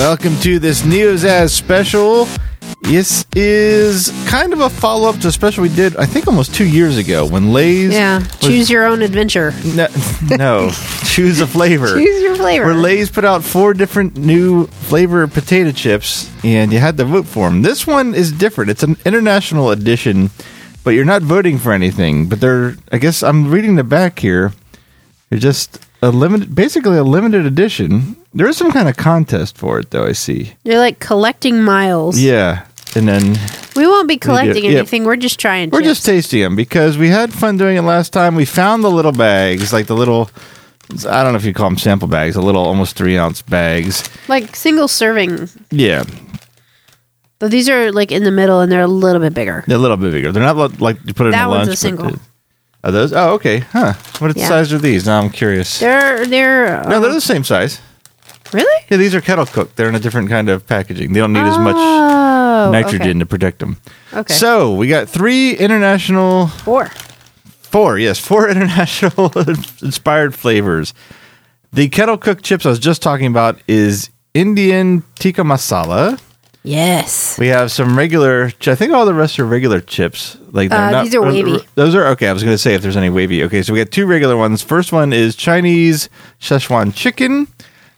Welcome to this Neozaz special. This is kind of a follow up to a special we did, I think, almost two years ago when Lay's. Yeah. was- Choose your own adventure. No, no, choose a flavor. Choose your flavor. Where Lay's put out four different new flavor potato chips, and you had to vote for them. This one is different. It's an international edition, but you're not voting for anything. But they're, I guess, I'm reading the back here. They're just a limited, basically a limited edition. There is some kind of contest for it, though. I see. You're like collecting miles. Yeah, and then We won't be collecting yeah. anything. We're just trying. we're chips. just tasting them because we had fun doing it last time. We found the little bags, like the little. I don't know if you call them sample bags, the little almost three ounce bags. like single serving. Yeah, But these are like in the middle and they're a little bit bigger. they're a little bit bigger. They're not like you put it That in a one's lunch. a single. Are those? Oh, okay. Huh. What Yeah. size are these? Now I'm curious. They're they're no, they're um, the same size. really Yeah, these are kettle cooked. They're in a different kind of packaging. They don't need as much Oh, nitrogen to protect them. Okay. So we got three international, Four. four, yes, four international inspired flavors. The kettle cooked chips I was just talking about is Indian tikka masala. Yes. We have some regular. I think all the rest are regular chips. Like they're Uh, not, these are wavy. Those are okay. I was going to say if there's any wavy. Okay, so we got two regular ones. First one is Chinese Szechuan chicken.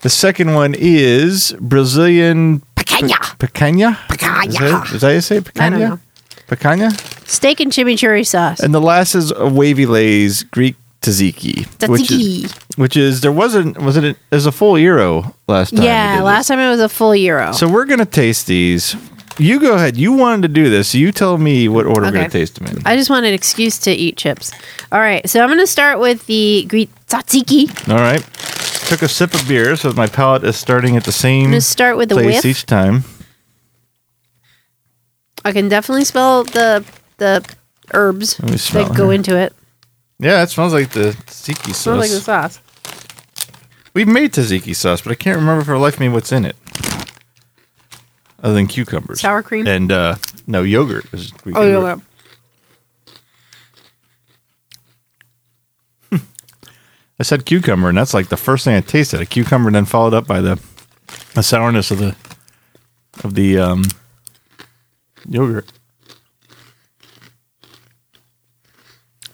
The second one is Brazilian Picanha. picanha. Picanha. Is that, is that how you say it? I don't picanha? know. Picanha. Steak and chimichurri sauce. And the last is a wavy lays Greek tzatziki, which is which is there wasn't was it there's a full gyro last time. yeah, last this. time it was a full gyro. So we're gonna taste these. You go ahead. You wanted to do this. So you tell me what order we're gonna taste them in. I just want an excuse to eat chips. All right, so I'm going to start with the Greek tzatziki. All right. Took a sip of beer, so my palate is starting at the same I'm start with the place whiff. each time. I can definitely smell the the herbs that go into it. Yeah, it smells like the tzatziki Smells like the sauce. sauce. We've made tzatziki sauce, but I can't remember for life me what's in it. Other than cucumbers. Sour cream? And uh no yogurt. is Oh, yogurt. I said cucumber, and that's like the first thing I tasted. A cucumber, and then followed up by the, the sourness of the of the um, yogurt.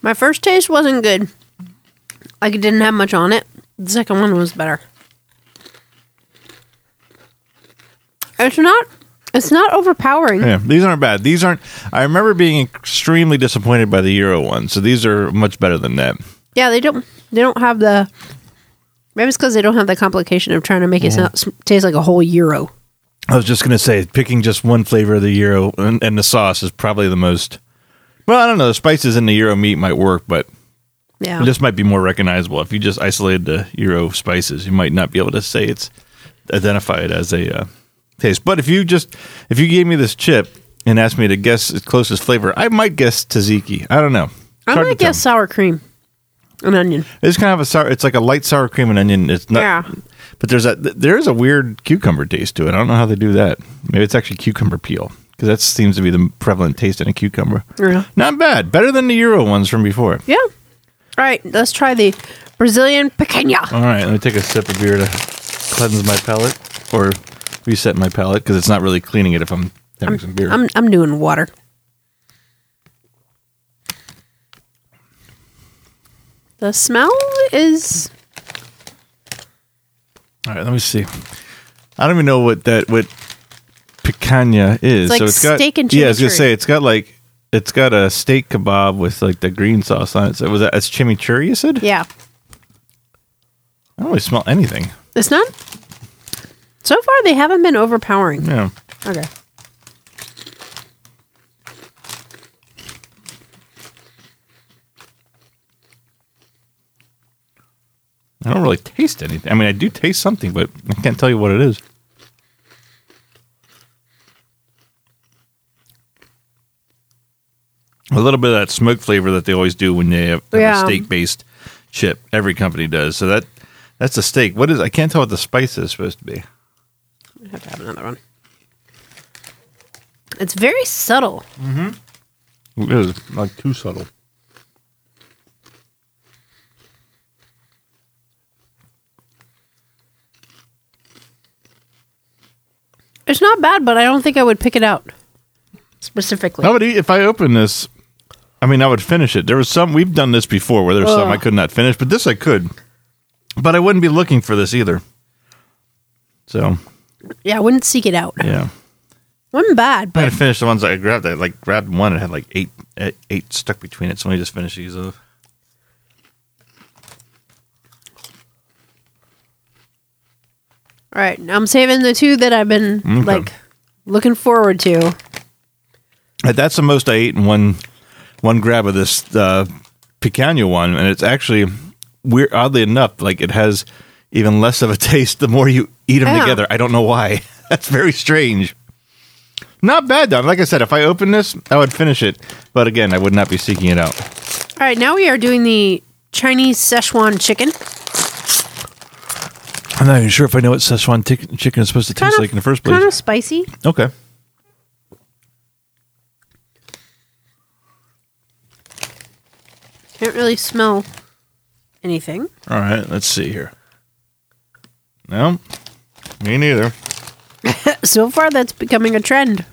My first taste wasn't good. Like it didn't have much on it. The second one was better. It's not. It's not overpowering. Yeah, these aren't bad. These aren't. I remember being extremely disappointed by the Gyro ones, so these are much better than that. Yeah, they don't. They don't have the. Maybe it's because they don't have the complication of trying to make it sound, taste like a whole gyro. I was just gonna say, picking just one flavor of the Gyro and, and the sauce is probably the most. Well, I don't know. The spices in the Gyro meat might work, but Yeah. this might be more recognizable. If you just isolated the Gyro spices, you might not be able to say it's identify it as a uh, taste. But if you just if you gave me this chip and asked me to guess its closest flavor, I might guess tzatziki. I don't know. It's I might guess tell. sour cream, and onion. It's kind of a sour. It's like a light sour cream and onion. It's not. Yeah. But there's a there is a weird cucumber taste to it. I don't know how they do that. Maybe it's actually cucumber peel because that seems to be the prevalent taste in a cucumber. Yeah. Not bad. Better than the Gyro ones from before. Yeah. All right, let's try the Brazilian picanha. All right, let me take a sip of beer to cleanse my palate or reset my palate because it's not really cleaning it if I'm having some beer. I'm I'm doing water. The smell is All right, let me see. I don't even know what that what picanha is. It's like so it's got steak and yeah. I was gonna say it's got like it's got a steak kebab with like the green sauce on it. So was that it's chimichurri? You said? yeah. I don't really smell anything. It's not. So far, they haven't been overpowering. Yeah. Okay. I don't really taste anything. I mean, I do taste something, but I can't tell you what it is. A little bit of that smoke flavor that they always do when they have, have Yeah. a steak-based chip. Every company does. So that that's a steak. What is? I can't tell what the spice is supposed to be. I have to have another one. It's very subtle. Mm-hmm. It is like too subtle. It's not bad, but I don't think I would pick it out specifically. I would eat if I open this. I mean, I would finish it. There was some we've done this before where there's some Ugh. I could not finish, but this I could. But I wouldn't be looking for this either. So Yeah, I wouldn't seek it out. yeah, Wasn't bad, I but had to finish the ones I grabbed. I like grabbed one. It had like eight eight, eight stuck between it. So let me just finish these off. all right. Now I'm saving the two that I've been like looking forward to. Uh, That's the most I ate in one one grab of this uh, picanha one, and it's actually weird. Oddly enough, like it has even less of a taste the more you eat them Yeah. together. I don't know why. That's very strange. Not bad though. Like I said, if I open this, I would finish it. But again, I would not be seeking it out. All right, now we are doing the Chinese Szechuan chicken. I'm not even sure if I know what Szechuan tic- chicken is supposed to taste of- like in the first place. Kind of spicy. okay. Can't really smell anything. All right. Let's see here. No, me neither. So far, that's becoming a trend.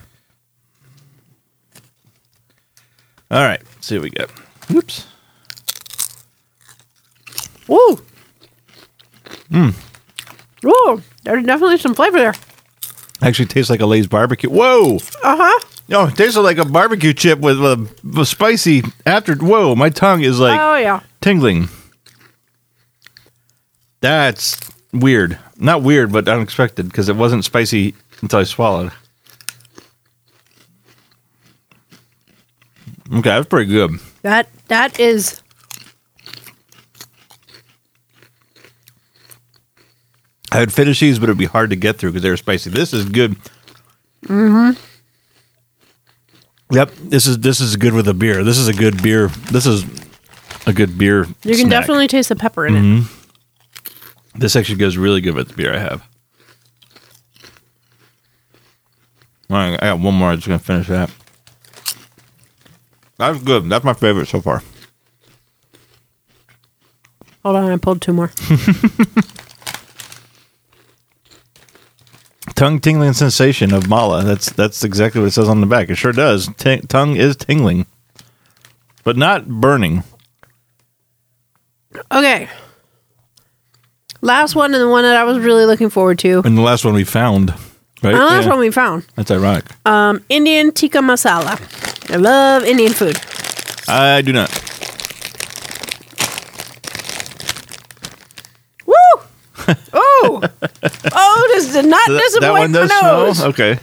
All right. Let's see what we get. Whoops. Ooh. Mm. Ooh, there's definitely some flavor there. Actually, tastes like a Lay's barbecue. Whoa! Uh huh. No, it tastes like a barbecue chip with a, with spicy after. Whoa! My tongue is like oh yeah. tingling. That's weird. Not weird, but unexpected because it wasn't spicy until I swallowed. Okay, that's pretty good. That that is. I would finish these, but it'd be hard to get through because they're spicy. This is good. Mm-hmm. Yep, this is this is good with a beer. This is a good beer. This is a good beer. You can snack. definitely taste the pepper in it. Mm-hmm. This actually goes really good with the beer I have. All right, I got one more. I'm just gonna finish that. That's good. That's my favorite so far. Hold on, I pulled two more. Tongue tingling sensation of mala. That's that's exactly what it says on the back. It sure does. T- tongue is tingling, but not burning. Okay. Last one and the one that I was really looking forward to. And the last one we found, right? And the last Yeah. one we found. That's ironic. Um, Indian tikka masala. I love Indian food. I do not. Woo! oh! Oh, did not That, disappoint that one does nose. smell okay.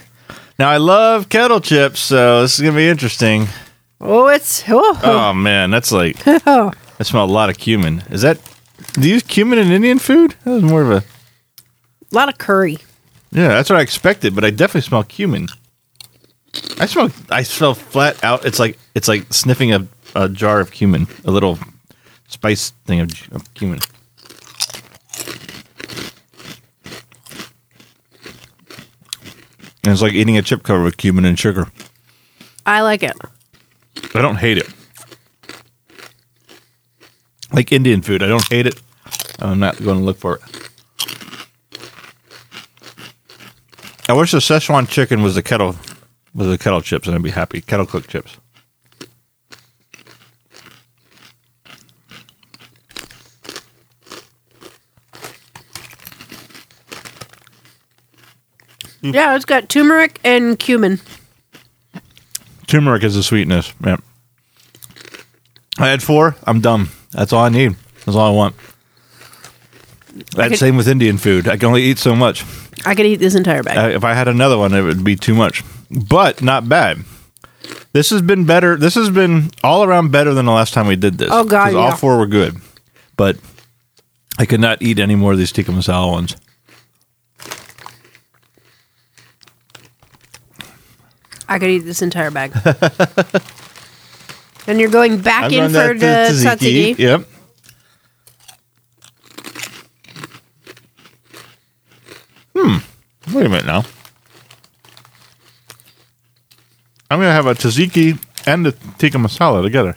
Now I love kettle chips, so this is gonna be interesting. Oh, it's oh, Oh man, that's like oh. I smell a lot of cumin. Is that do you use cumin in Indian food? That was more of a a lot of curry. yeah. That's what I expected, but I definitely smell cumin. I smell I smell flat out. It's like it's like sniffing a, a jar of cumin, a little spice thing of, of cumin. And it's like eating a chip covered with cumin and sugar. I like it. I don't hate it. Like Indian food, I don't hate it. I'm not going to look for it. I wish the Szechuan chicken was the kettle was the kettle chips, and I'd be happy. Kettle cooked chips. Yeah, it's got turmeric and cumin. Turmeric is the sweetness. Yep. I had four. I'm done. That's all I need. That's all I want. That's could- same with Indian food. I can only eat so much. I could eat this entire bag. Uh, if I had another one, it would be too much. But not bad. This has been better. This has been all around better than the last time we did this. Oh, God, 'Cause all four were good, but I could not eat any more of these tikka masala ones. I could eat this entire bag. and you're going back I'm in for the tzatziki. Yep. Hmm. Wait a minute now. I'm gonna have a tzatziki and the tikka masala together.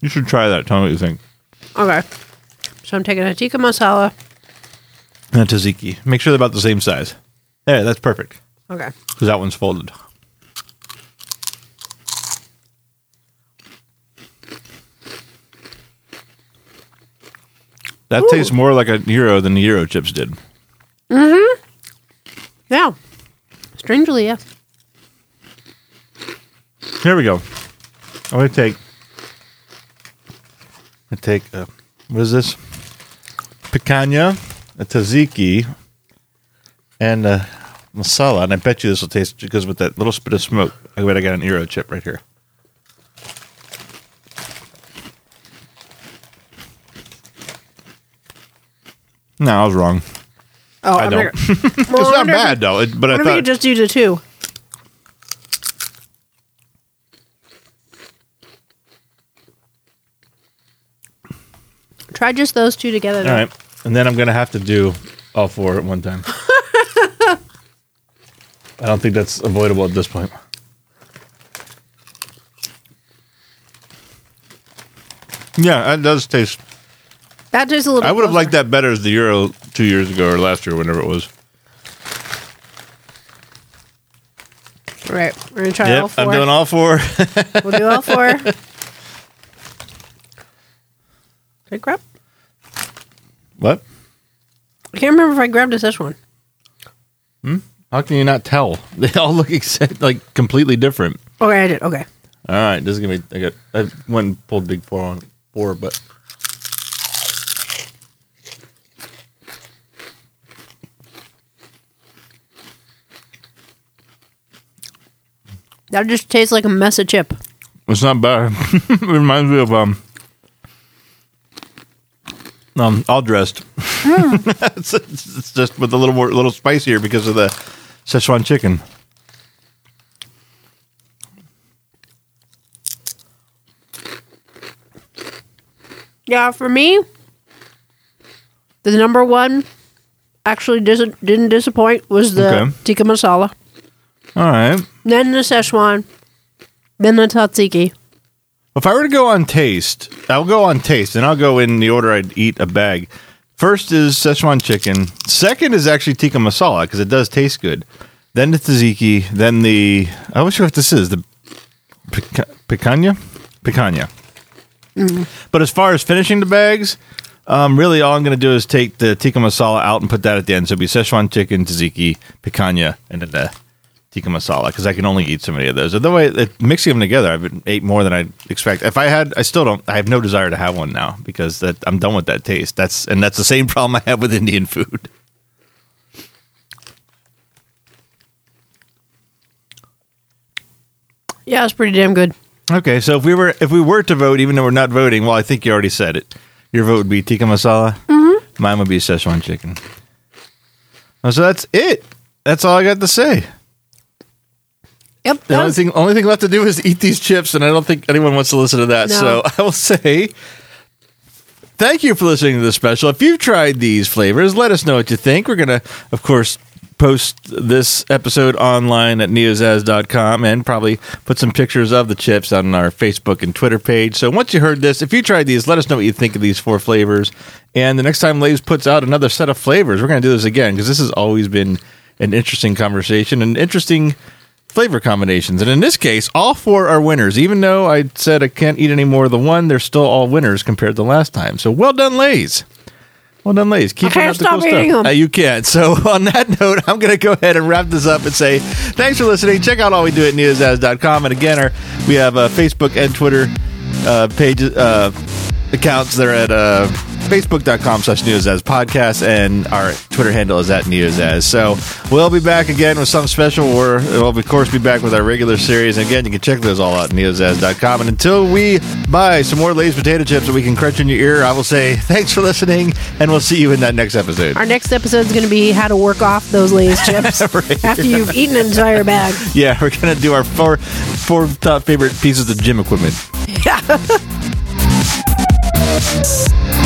You should try that. Tell me what you think. Okay. So So I'm taking a tikka masala. And a tzatziki. Make sure they're about the same size. There, that's perfect. Okay. Because that one's folded. That Ooh. tastes more like a Gyro than the Gyro chips did. Mm-hmm. Yeah. Strangely, yeah. Here we go. I'm going to take. I take. Uh, what is this? Picanha, a tzatziki, and a masala. And I bet you this will taste because with that little spit of smoke. I bet I got an Gyro chip right here. No, I was wrong. Oh, I don't. Well, It's not bad though. It, but I What if we thought could just do the two? Try just those two together. All Though. right. And then I'm going to have to do all four at one time. I don't think that's avoidable at this point. Yeah, it does taste. That tastes a little. I would have liked that better as the Gyro two years ago or last year, whenever it was. All right, we're gonna try all Yep, 4 I'm doing all four. we'll do all four. Did I grab? What? I can't remember if I grabbed a Szechuan. How can you not tell? They all look exact, like completely different. Okay, I did. Okay. All right, this is gonna be. I got. I went and pulled big four on four, but That just tastes like a mess of chip. It's not bad. it reminds me of um um all dressed. it's, it's it's just with a little more little spicier because of the Szechuan chicken. Yeah, for me, the number one actually dis- didn't disappoint was the Okay. tikka masala, All right. then the Szechuan, then the tzatziki. If I were to go on taste, I'll go on taste, and I'll go in the order I'd eat a bag. First is Szechuan chicken. Second is actually tikka masala because it does taste good. Then the tzatziki. Then the I wish what this is the pica- picanha, picanha. But as far as finishing the bags, um, really all I'm going to do is take the tikka masala out and put that at the end. So it'll be Szechuan chicken, tzatziki, picanha, and then the tikka masala because I can only eat so many of those. Although I, it, mixing them together, I've ate more than I expect. If I had, I still don't. I have no desire to have one now because that I'm done with that taste. That's and that's the same problem I have with Indian food. Yeah, it's pretty damn good. Okay, so if we were if we were to vote, even though we're not voting, well, I think you already said it. Your vote would be tikka masala. Mm-hmm. Mine would be Szechuan chicken. Oh, so that's it. That's all I got to say. Yep. The only thing, only thing left to do is eat these chips, and I don't think anyone wants to listen to that. No. So I will say, thank you for listening to this special. If you've tried these flavors, let us know what you think. We're gonna, of course, post this episode online at neozaz.com and probably put some pictures of the chips on our Facebook and Twitter page. So once you heard this, if you tried these, let us know what you think of these four flavors. And the next time Lay's puts out another set of flavors, we're gonna do this again because this has always been an interesting conversation, an interesting flavor combinations. And in this case, all four are winners. Even though I said I can't eat any more of the one, they're still all winners compared to last time. So well done, Lays. Well done, Lays. Keep I can't up the stop cool eating stuff. them. Uh, you can't. So on that note, I'm going to go ahead and wrap this up and say thanks for listening. Check out all we do at neozaz.com. And again, our, we have uh, Facebook and Twitter uh, pages, uh, accounts. They're at uh, facebook.com slash neozaz podcast and our Twitter handle is at neozaz. So we'll be back again with something special. Or we'll, of course, be back with our regular series. And again, you can check those all out at neozaz.com. And until we buy some more Lay's potato chips that we can crunch in your ear, I will say thanks for listening, and we'll see you in that next episode. Our next episode is going to be how to work off those Lay's chips Right. after you've eaten an entire bag. Yeah, we're gonna do our four four top favorite pieces of gym equipment. Yeah.